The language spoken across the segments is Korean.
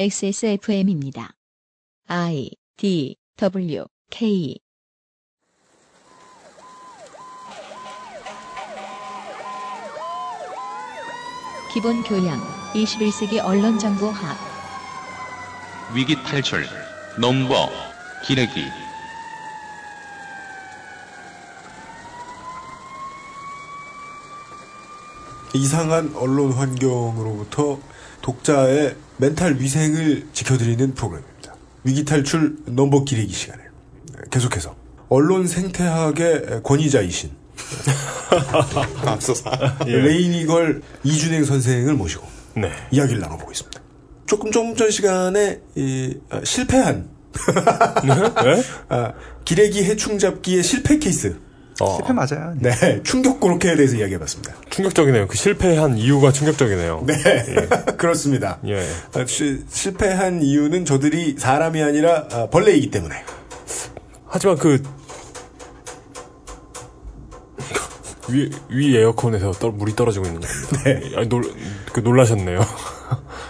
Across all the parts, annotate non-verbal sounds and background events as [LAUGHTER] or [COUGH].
XSFM입니다. I D W K. 기본 교양 21세기 언론 정보학. 위기 탈출 넘버 기레기. 이상한 언론 환경으로부터 독자의 멘탈 위생을 지켜드리는 프로그램입니다. 위기 탈출 넘버 기레기 시간에 계속해서 언론 생태학의 권위자이신 [LAUGHS] 앞서서 레이니걸 이준행 선생을 모시고 네. 이야기를 나눠보고 있습니다. 조금 조금 전 시간에 이, 아, 실패한 네? 아, 기레기 해충 잡기의 실패 케이스 어, 실패 맞아요. 네 충격 고로케에 대해서 이야기해봤습니다. 충격적이네요. 그 실패한 이유가 충격적이네요. 네 [LAUGHS] 그렇습니다. 예. 아, 시- 실패한 이유는 저들이 사람이 아니라 아, 벌레이기 때문에 하지만 그, 위, 위 에어컨에서 떨- 물이 떨어지고 있는 겁니다. 네. 아니, 놀, 그 놀라셨네요.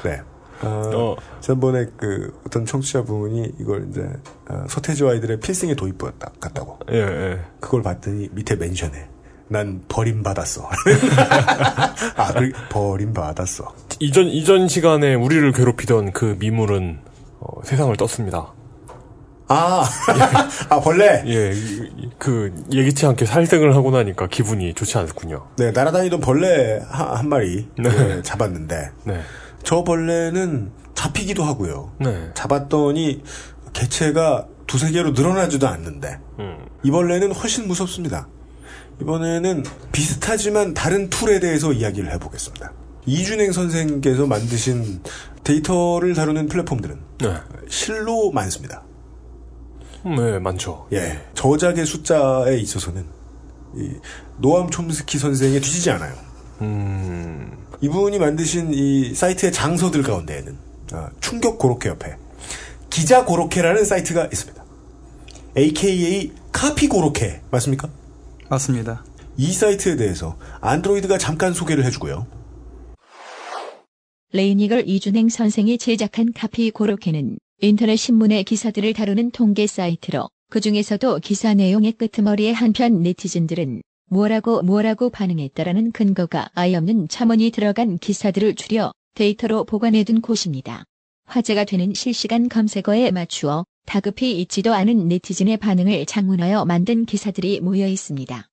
네. 어, 어. 지난번에 그 어떤 청취자분이 이걸 이제 어, 서태지와 아이들의 필승에 도입부였다 같다고 예, 예. 그걸 봤더니 밑에 멘션에 난 버림받았어. [LAUGHS] 아, 그 버림받았어. 이전, 이전 시간에 우리를 괴롭히던 그 미물은, 어, 세상을 떴습니다. 아, [LAUGHS] 아 벌레. 예, 그, 예기치 않게 살생을 하고 나니까 기분이 좋지 않군요. 네, 날아다니던 벌레 한, 한 마리 네. 네, 잡았는데 네. 저 벌레는 잡히기도 하고요. 네. 잡았더니 개체가 두세 개로 늘어나지도 않는데 음. 이 벌레는 훨씬 무섭습니다. 이번에는 비슷하지만 다른 툴에 대해서 이야기를 해보겠습니다. 이준행 선생께서 만드신 데이터를 다루는 플랫폼들은 네. 실로 많습니다. 네, 많죠. 예. 저작의 숫자에 있어서는 이 노암 촘스키 선생에 뒤지지 않아요. 음, 이분이 만드신 이 사이트의 장서들 가운데에는 아, 충격 고로케 옆에 기자 고로케라는 사이트가 있습니다. AKA 카피 고로케 맞습니까? 맞습니다. 이 사이트에 대해서 안드로이드가 잠깐 소개를 해주고요. 레이니걸 이준행 선생이 제작한 카피 고로케는 인터넷 신문의 기사들을 다루는 통계 사이트로 그 중에서도 기사 내용의 끄트머리에 한편 네티즌들은 뭐라고 뭐라고 반응했다라는 근거가 아예 없는 첨언이 들어간 기사들을 줄여 데이터로 보관해둔 곳입니다. 화제가 되는 실시간 검색어에 맞추어 다급히 있지도 않은 네티즌의 반응을 장문하여 만든 기사들이 모여 있습니다.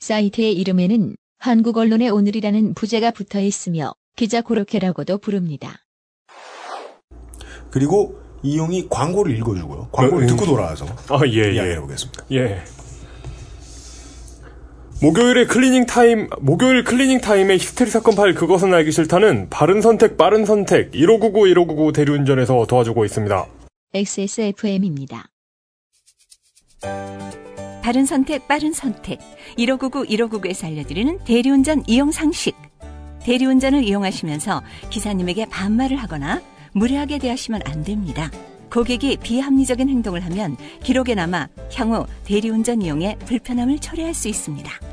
사이트의 이름에는 한국 언론의 오늘이라는 부제가 붙어 있으며 기자 고로케라고도 부릅니다. 그리고 이용이 광고를 읽어주고요. 광고를 어, 듣고 음. 돌아와서 아, 예, 예. 이야기해보겠습니다. 예. 목요일에 클리닝 타임, 목요일 클리닝 타임의 히스테리 사건 파일 그것은 알기 싫다는 바른 선택, 빠른 선택, 1599, 1599 대리운전에서 도와주고 있습니다. XSFM입니다. 바른 선택, 빠른 선택. 1599, 1599에서 알려드리는 대리운전 이용 상식. 대리운전을 이용하시면서 기사님에게 반말을 하거나 무례하게 대하시면 안 됩니다. 고객이 비합리적인 행동을 하면 기록에 남아 향후 대리운전 이용에 불편함을 초래할 수 있습니다.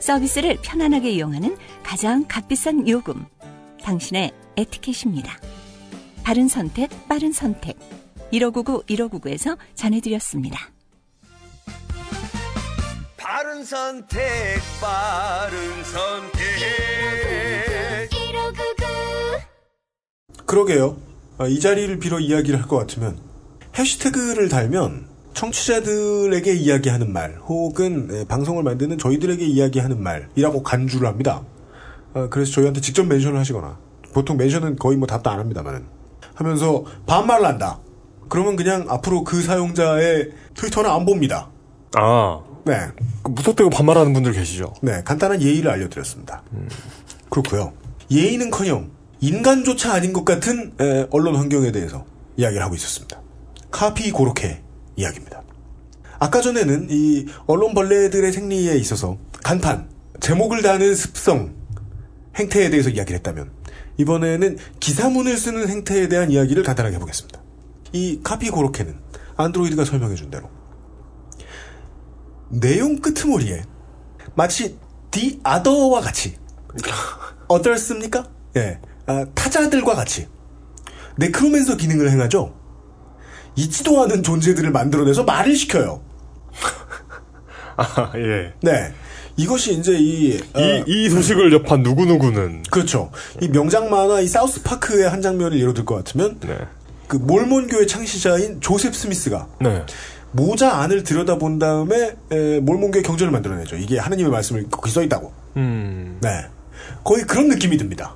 서비스를 편안하게 이용하는 가장 값비싼 요금. 당신의 에티켓입니다. 바른 선택, 빠른 선택. 1599, 1599에서 전해드렸습니다. 바른 선택, 빠른 선택. 그러게요. 아, 이 자리를 빌어 이야기를 할 것 같으면 해시태그를 달면 청취자들에게 이야기하는 말 혹은 예, 방송을 만드는 저희들에게 이야기하는 말이라고 간주를 합니다. 아, 그래서 저희한테 직접 멘션을 하시거나 보통 멘션은 거의 뭐 답도 안 합니다만은 하면서 반말을 한다. 그러면 그냥 앞으로 그 사용자의 트위터는 안 봅니다. 아, 네, 그 무턱대고 반말하는 분들 계시죠? 네 간단한 예의를 알려드렸습니다. 그렇고요. 예의는 커녕 인간조차 아닌 것 같은 에, 언론 환경에 대해서 이야기를 하고 있었습니다. 카피 고로케 이야기입니다. 아까 전에는 이 언론 벌레들의 생리에 있어서 간판, 제목을 다는 습성, 행태에 대해서 이야기를 했다면 이번에는 기사문을 쓰는 행태에 대한 이야기를 간단하게 해보겠습니다. 이 카피 고로케는 안드로이드가 설명해준 대로 내용 끄트머리에 마치 디 아더와 같이 어떻습니까? 예, 아, 타자들과 같이 네크로맨서 기능을 행하죠. 있지도 않은 존재들을 만들어내서 말을 시켜요. 아, 예. 네. 이것이 이제 이, 어, 이, 이 소식을 접한 누구누구는. 그렇죠. 이 명작 만화 이 사우스 파크의 한 장면을 예로 들 것 같으면 네. 그 몰몬교의 창시자인 조셉 스미스가 네. 모자 안을 들여다본 다음에 에, 몰몬교의 경전을 만들어내죠. 이게 하나님의 말씀을 거기 써 있다고. 음, 네. 거의 그런 느낌이 듭니다.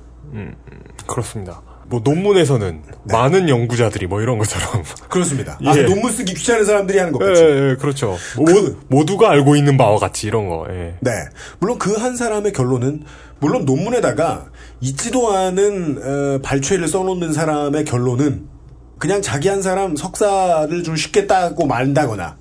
그렇습니다. 뭐, 논문에서는 많은 연구자들이 뭐 이런 것처럼. [LAUGHS] 그렇습니다. 아, 예. 논문 쓰기 귀찮은 사람들이 하는 것 예, 같이. 예, 그렇죠. 모, 그- 모두가 알고 있는 바와 같이 이런 거, 예. 네. 물론 그 한 사람의 결론은 물론 논문에다가 있지도 않은 어, 발췌를 써놓는 사람의 결론은 그냥 자기 한 사람 석사를 좀 쉽게 따고 만다거나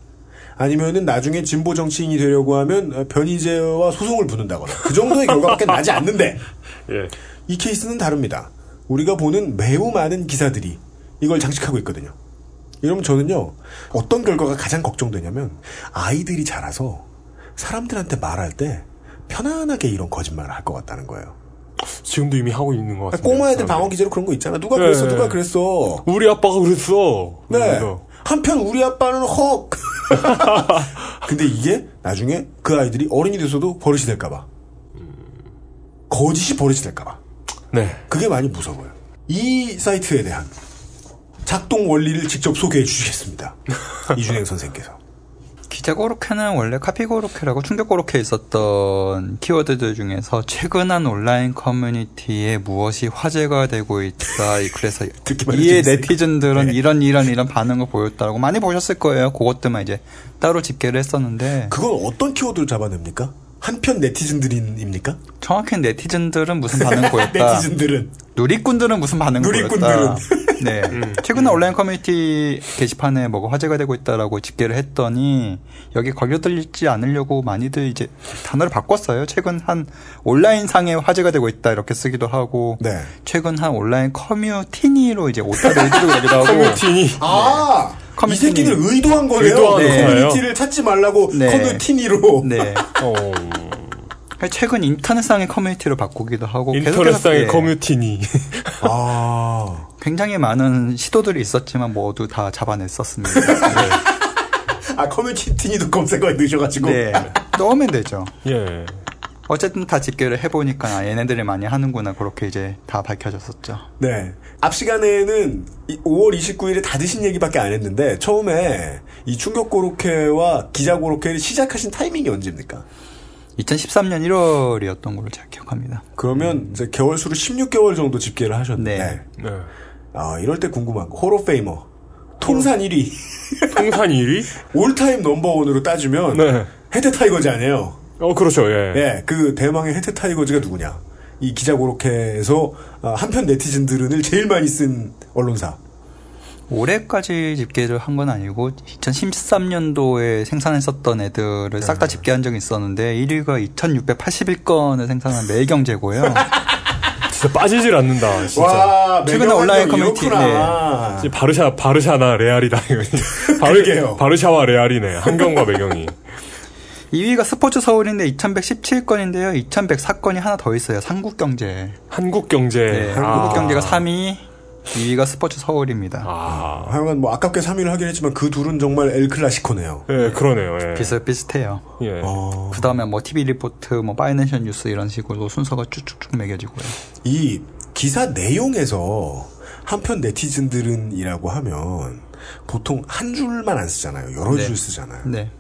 아니면은 나중에 진보 정치인이 되려고 하면 어, 변희재와 소송을 붙는다거나 그 정도의 결과밖에 나지 않는데 [LAUGHS] 예. 이 케이스는 다릅니다. 우리가 보는 매우 많은 기사들이 이걸 장식하고 있거든요. 이러면 저는요, 어떤 결과가 가장 걱정되냐면, 아이들이 자라서 사람들한테 말할 때 편안하게 이런 거짓말을 할 것 같다는 거예요. 지금도 이미 하고 있는 것 같습니다. 꼬마 애들 사람들이. 방어 기제로 그런 거 있잖아. 누가 네. 그랬어, 누가 그랬어. 우리 아빠가 그랬어. 네. 한편 우리 아빠는 헉! [LAUGHS] 근데 이게 나중에 그 아이들이 어른이 돼서도 버릇이 될까봐. 거짓이 버릇이 될까봐. 네. 그게 많이 무서워요. 이 사이트에 대한 작동 원리를 직접 소개해 주시겠습니다. [LAUGHS] 이준행 선생께서. 기자 고로케는 원래 카피 고로케라고 충격 고로케에 있었던 키워드들 중에서 최근한 온라인 커뮤니티에 무엇이 화제가 되고 있다. 그래서 [LAUGHS] 이에. 네티즌들은 네. 이런 이런 이런 반응을 보였다고 많이 보셨을 거예요. 그것들만 이제 따로 집계를 했었는데 그건 어떤 키워드를 잡아냅니까? 한편 네티즌들입니까? 정확히 네티즌들은 무슨 [LAUGHS] 반응 보였다. 네티즌들은. 누리꾼들은 무슨 누리꾼들은. 보였다. 네. [LAUGHS] 최근에 온라인 커뮤니티 게시판에 뭐가 화제가 되고 있다라고 집계를 했더니 여기 걸려들지 않으려고 많이들 이제 단어를 바꿨어요. 최근 한 온라인 상에 화제가 되고 있다 이렇게 쓰기도 하고 네. 최근 한 온라인 커뮤티니로 이제 오타를 해주고 [LAUGHS] 그러기도 하고 커뮤니티니. 아! 이 커뮤니티. 새끼들 의도한 거네요. 의도한 거예요. 커뮤니티를 찾지 말라고 네. 커뮤니티니로. 네. 어, 최근 인터넷상의 커뮤니티로 바꾸기도 하고 인터넷상의 예, 커뮤니티니. 아. [LAUGHS] 굉장히 많은 시도들이 있었지만 모두 다 잡아냈었습니다. [LAUGHS] 아, 커뮤니티니도 검색어에 넣으셔가지고. 네. 넣으면 되죠. 예. 어쨌든 다 집계를 해보니까 아, 얘네들이 많이 하는구나 그렇게 이제 다 밝혀졌었죠. 네. 앞 시간에는 5월 29일에 다 드신 얘기밖에 안 했는데 처음에 이 충격 고로케와 기자 고로케를 시작하신 타이밍이 언제입니까? 2013년 1월이었던 걸로 제가 기억합니다. 그러면 이제 개월 수로 16개월 정도 집계를 하셨는데 네. 네. 아 이럴 때 궁금한 거 호러페이머 통산 1위 통산 1위? [LAUGHS] all-time 넘버원으로 따지면 네. 해태 타이거즈 아니에요? 어, 그렇죠, 예. 예, 그 대망의 해태 타이거즈가 누구냐? 이 기자 고로케에서 아, 한편 네티즌들을 제일 많이 쓴 언론사. 올해까지 집계를 한 건 아니고 2013년도에 생산했었던 애들을 싹 다 집계한 적이 있었는데 1위가 2681건을 생산한 매일경제고요. [LAUGHS] 진짜 빠지질 않는다, 진짜. 와, 최근에 온라인 커뮤니티. 진짜 바르샤, 바르샤나 레알이다. 그러게요. [LAUGHS] 바르샤와 레알이네. 한경과 매경이. 2위가 스포츠 서울인데 2117건인데요. 2104건이 하나 더 있어요. 한국경제. 한국경제. 네, 아. 한국경제가 3위, 2위가 스포츠 서울입니다. 아. 하여간 뭐 아깝게 3위를 하긴 했지만 그 둘은 정말 엘 클라시코네요. 예, 그러네요, 예. 비슷비슷해요. 예. 어, 그 다음에 뭐 TV 리포트, 뭐 파이낸셜 뉴스 이런 식으로 순서가 쭉쭉쭉 매겨지고요. 이 기사 내용에서 한편 네티즌들은이라고 하면 보통 한 줄만 안 쓰잖아요. 여러 네. 줄 쓰잖아요. 네.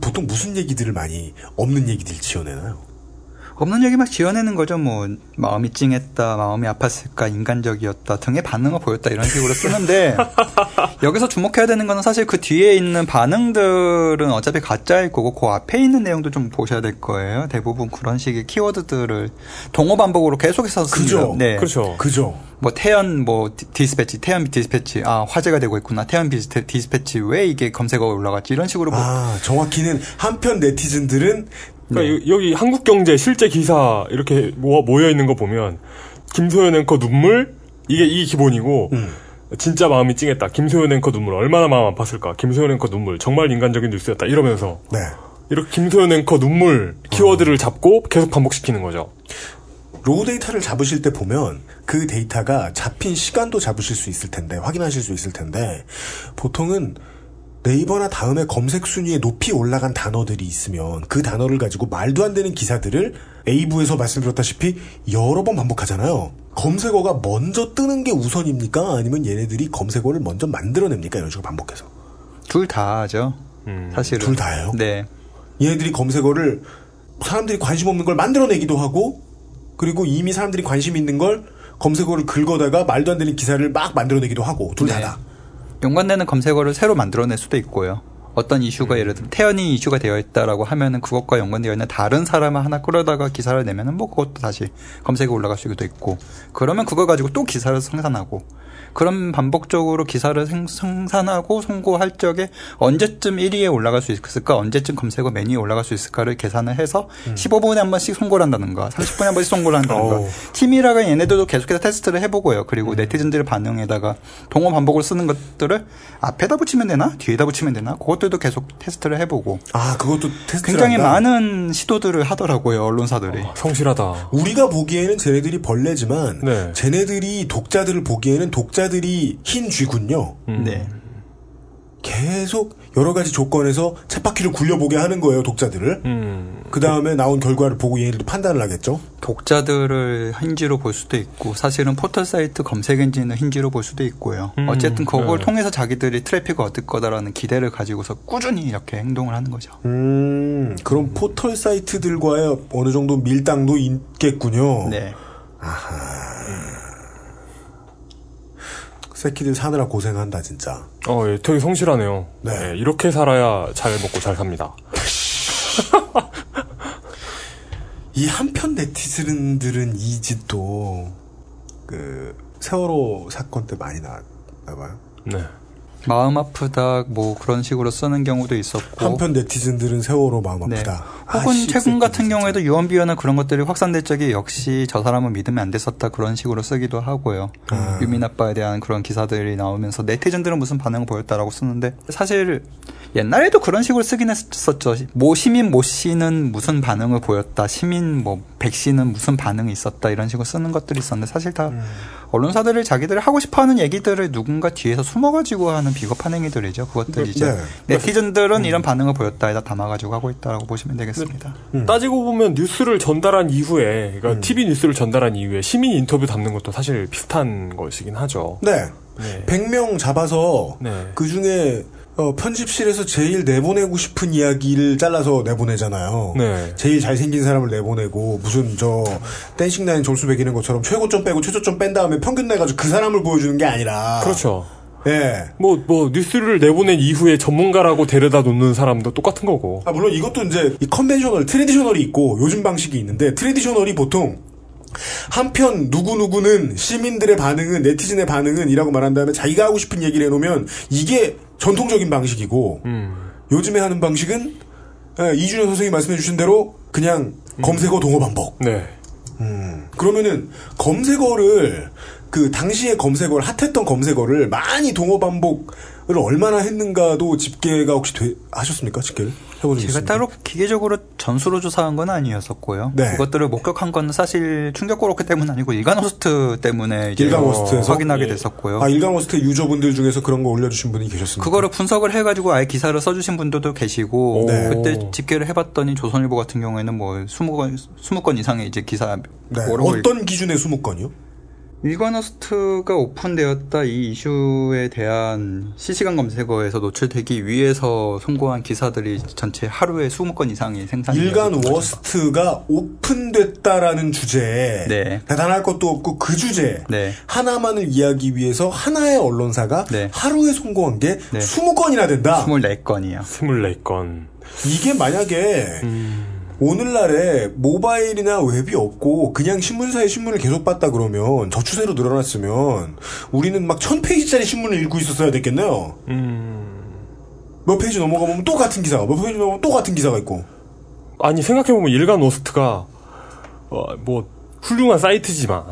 보통 무슨 얘기들을 많이 없는 얘기들 지어내나요? 없는 얘기 막 지어내는 거죠. 뭐 마음이 찡했다, 마음이 아팠을까, 인간적이었다 등의 반응을 보였다 이런 식으로 쓰는데 [LAUGHS] 여기서 주목해야 되는 거는 사실 그 뒤에 있는 반응들은 어차피 가짜일 거고 그 앞에 있는 내용도 좀 보셔야 될 거예요. 대부분 그런 식의 키워드들을 동어 반복으로 계속해서. 그죠. 네. 그렇죠. 그죠? 뭐 태연 뭐 디- 디스패치, 태연 디스패치, 아 화제가 되고 있구나. 태연 디스패- 디스패치 왜 이게 검색어가 올라갔지 이런 식으로 뭐 아, 정확히는 한편 네티즌들은 그러니까 여- 여기 한국경제 실제 기사 이렇게 모아, 모여 있는 거 보면 김소연 앵커 눈물 이게 이 기본이고 음. 진짜 마음이 찡했다. 김소연 앵커 눈물 얼마나 마음 아팠을까. 김소연 앵커 눈물 정말 인간적인 뉴스였다. 이러면서 네. 이렇게 김소연 앵커 눈물 키워드를 잡고 계속 반복시키는 거죠. raw data를 잡으실 때 보면 그 데이터가 잡힌 시간도 잡으실 수 있을 텐데 확인하실 수 있을 텐데 보통은 네이버나 다음에 검색 순위에 높이 올라간 단어들이 있으면 그 단어를 가지고 말도 안 되는 기사들을 A부에서 말씀드렸다시피 여러 번 반복하잖아요. 검색어가 먼저 뜨는 게 우선입니까? 아니면 얘네들이 검색어를 먼저 만들어냅니까? 이런 식으로 반복해서. 둘다 하죠. 사실은. 둘 다예요? 네. 얘네들이 검색어를 사람들이 관심 없는 걸 만들어내기도 하고 그리고 이미 사람들이 관심 있는 걸 검색어를 긁어다가 말도 안 되는 기사를 막 만들어내기도 하고 둘 네. 다다. 연관되는 검색어를 새로 만들어낼 수도 있고요. 어떤 이슈가 예를 들어 태연이 이슈가 되어 있다라고 하면은 그것과 연관되어 있는 다른 사람을 하나 끌어다가 기사를 내면은 뭐 그것도 다시 검색에 올라갈 수도 있고 그러면 그걸 가지고 또 기사를 생산하고 그런 반복적으로 기사를 생, 생산하고 송고할 적에 언제쯤 1위에 올라갈 수 있을까 언제쯤 검색어 메뉴에 올라갈 수 있을까를 계산을 해서 15분에 한 번씩 송고를 한다든가 30분에 한 번씩 송고를 한다든가 어우. 팀이라가 얘네들도 계속해서 테스트를 해보고요. 그리고 네티즌들의 반응에다가 동어 반복을 쓰는 것들을 앞에다 붙이면 되나 뒤에다 붙이면 되나 그것들도 계속 테스트를 해보고 아 그것도 테스트를 굉장히 한다? 많은 시도들을 하더라고요 언론사들이. 성실하다. 우리가 보기에는 쟤네들이 벌레지만 네. 쟤네들이 독자들을 보기에는 독 자들이 흰 쥐군요. 네. 계속 여러 가지 조건에서 쳇바퀴를 굴려보게 하는 거예요, 독자들을. 음. 그 다음에 나온 결과를 보고 얘네들도 판단을 하겠죠. 독자들을 흰쥐로 볼 수도 있고 사실은 포털 사이트 검색 엔진을 흰쥐로 볼 수도 있고요. 음, 어쨌든 그걸 네. 통해서 자기들이 트래픽을 얻을 거다라는 기대를 가지고서 꾸준히 이렇게 행동을 하는 거죠. 음, 그럼 포털 사이트들과의 어느 정도 밀당도 있겠군요. 네. 새끼들 사느라 고생한다, 진짜. 어, 예, 되게 성실하네요. 네. 예, 이렇게 살아야 잘 먹고 잘 삽니다. [LAUGHS] 이 한편 네티즌들은 이 짓도, 그, 세월호 사건 때 많이 나왔나 봐요. 네. 마음 아프다 뭐 그런 식으로 쓰는 경우도 있었고 한편 네티즌들은 세월호 마음 네. 아프다. 혹은 아, 씨, 최근 같은 진짜. 경우에도 유언비어나 그런 것들이 확산될 적에 역시 저 사람은 믿으면 안 됐었다 그런 식으로 쓰기도 하고요. 아. 유민 아빠에 대한 그런 기사들이 나오면서 네티즌들은 무슨 반응을 보였다라고 쓰는데 사실 옛날에도 그런 식으로 쓰긴 했었죠. 모 시민 모 씨는 무슨 반응을 보였다. 시민 뭐 백 씨는 무슨 반응이 있었다. 이런 식으로 쓰는 것들이 있었는데 사실 다 음. 언론사들이 자기들이 하고 싶어하는 얘기들을 누군가 뒤에서 숨어가지고 하는 비겁한 행위들이죠. 그것들이 이제 네. 네티즌들은 이런 반응을 보였다에다 담아가지고 하고 있다라고 보시면 되겠습니다. 음. 따지고 보면 뉴스를 전달한 이후에, 그러니까 TV 뉴스를 전달한 이후에 시민 인터뷰 담는 것도 사실 비슷한 것이긴 하죠. 네. 네. 100명 잡아서 네. 그 중에 어, 편집실에서 제일 내보내고 싶은 이야기를 잘라서 내보내잖아요. 네. 제일 잘생긴 사람을 내보내고 무슨 저 댄싱 나인 점수 매기는 것처럼 최고점 빼고 최저점 뺀 다음에 평균 내가지고 그 사람을 보여주는 게 아니라 그렇죠. 예. 뭐, 뭐, 뉴스를 내보낸 이후에 전문가라고 데려다 놓는 사람도 똑같은 거고. 아, 물론 이것도 이제 이 conventional, traditional이 있고 요즘 방식이 있는데 traditional이 보통 한편 누구누구는 시민들의 반응은 네티즌의 반응은 이라고 말한 다음에 자기가 하고 싶은 얘기를 해놓으면 이게 전통적인 방식이고 음. 요즘에 하는 방식은 예, 이준행 선생님이 말씀해 주신 대로 그냥 검색어 동어 반복. 네. 그러면은 검색어를 그 당시에 검색어를 핫했던 검색어를 많이 동어 반복을 얼마나 했는가도 집계가 혹시 돼- 하셨습니까? 집계를 제가 있습니까? 따로 기계적으로 전수로 조사한 건 아니었었고요. 네. 그것들을 목격한 건 사실 충격고로케 때문 아니고 일간 워스트 때문에 이제 일간 워스트에서? 확인하게 예. 됐었고요. 아 일간 워스트 유저분들 중에서 그런 거 올려주신 분이 계셨습니다. 그거를 분석을 해가지고 아예 기사를 써주신 분들도 계시고 네. 그때 집계를 해봤더니 조선일보 같은 경우에는 뭐 20건, 20건 이상의 이제 기사 네, 어떤 기준의 스무 건이요? 일간 워스트가 오픈되었다 이 이슈에 대한 실시간 검색어에서 노출되기 위해서 송고한 기사들이 전체 하루에 20건 이상이 생산이 일간 워스트가 오픈됐다라는 주제에 네. 대단할 것도 없고 그 주제 네. 하나만을 이해하기 위해서 하나의 언론사가 네. 하루에 송고한 게 네. 20건이나 된다. 24건이요. 24건. 이게 만약에 음. 오늘날에 모바일이나 웹이 없고 그냥 신문사의 신문을 계속 봤다 그러면 저 추세로 늘어났으면 우리는 막 천 페이지짜리 신문을 읽고 있었어야 됐겠네요. 음. 몇 페이지 넘어가면 또 같은 기사가, 몇 페이지 넘어가면 또 같은 기사가 있고. 아니, 생각해보면 일간 워스트가, 어, 뭐, 훌륭한 사이트지만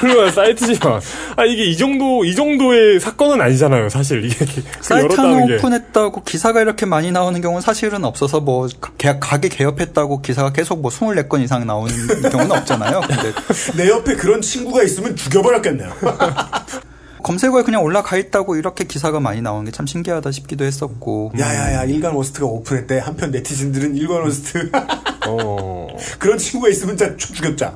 훌륭한 사이트지만 아 이게 이 정도 이 정도의 사건은 아니잖아요 사실 이게 그 사이트 열었다는 하나 게 오픈했다고 기사가 이렇게 많이 나오는 경우는 사실은 없어서 뭐 가- 가게 개업했다고 기사가 계속 뭐 24건 이상 나오는 경우는 없잖아요. 근데 [LAUGHS] 내 옆에 그런 친구가 있으면 죽여버렸겠네요. [LAUGHS] 검색어에 그냥 올라가 있다고 이렇게 기사가 많이 나오는 게 참 신기하다 싶기도 했었고 야야야 일간 워스트가 오픈했대. 한편 네티즌들은 일간 워스트 어 [LAUGHS] 그런 친구가 있으면 진짜 죽- 죽였자.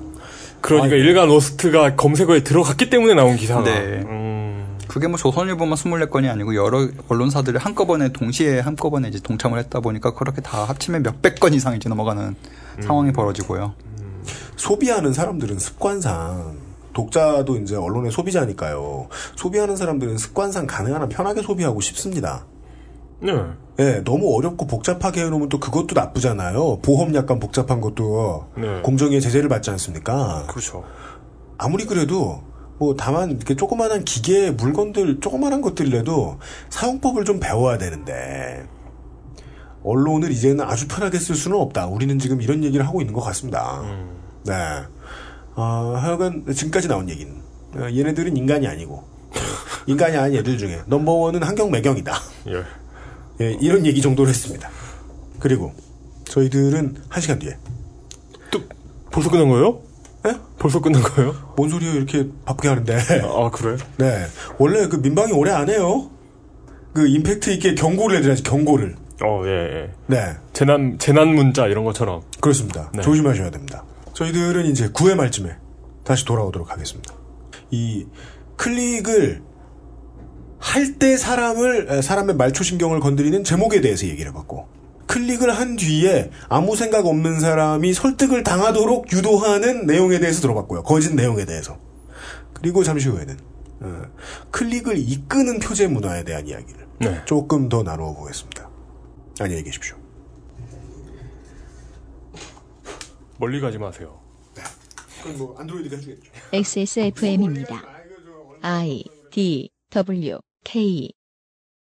그러니까 일간 로스트가 검색어에 들어갔기 때문에 나온 기사가 네. 음, 그게 뭐 조선일보만 24건이 아니고 여러 언론사들이 한꺼번에 동시에 한꺼번에 이제 동참을 했다 보니까 그렇게 다 합치면 몇백 건 이상 이제 넘어가는 상황이 벌어지고요. 소비하는 사람들은 습관상 독자도 이제 언론의 소비자니까요. 소비하는 사람들은 습관상 가능한 한 편하게 소비하고 싶습니다. 네. 예, 너무 어렵고 복잡하게 해놓으면 또 그것도 나쁘잖아요. 보험 약간 복잡한 것도 네. 공정위의 제재를 받지 않습니까? 그렇죠. 아무리 그래도 뭐 다만 이렇게 조그마한 기계 물건들 조그마한 것들이라도 사용법을 좀 배워야 되는데 언론을 이제는 아주 편하게 쓸 수는 없다. 우리는 지금 이런 얘기를 하고 있는 것 같습니다. 네. 아, 하여간 지금까지 나온 얘기는 어, 얘네들은 인간이 아니고 인간이 아닌 애들 중에 넘버원은 한경 매경이다. 예. 예, 이런 얘기 정도를 했습니다. 그리고 저희들은 한 시간 뒤에 또 벌써 끝난 거예요? 예? 벌써 끝난 거예요? 뭔 소리예요 이렇게 바쁘게 하는데 아 그래? 네 원래 그 민방위 오래 안 해요 그 임팩트 있게 경고를 해드려야지 경고를 어 예. 예. 네 재난 재난 문자 이런 것처럼 그렇습니다 네. 조심하셔야 됩니다 저희들은 이제 9회 말쯤에 다시 돌아오도록 하겠습니다 이 클릭을 할 때 사람을 에, 사람의 말초신경을 건드리는 제목에 대해서 얘기를 해봤고 클릭을 한 뒤에 아무 생각 없는 사람이 설득을 당하도록 유도하는 내용에 대해서 들어봤고요. 거짓 내용에 대해서. 그리고 잠시 후에는 어, 클릭을 이끄는 표제 문화에 대한 이야기를 네. 조금 더 나누어 보겠습니다. 안녕히 계십시오. 멀리 가지 마세요. 그럼 뭐 안드로이드가 해주겠죠. XSFM입니다. I D W K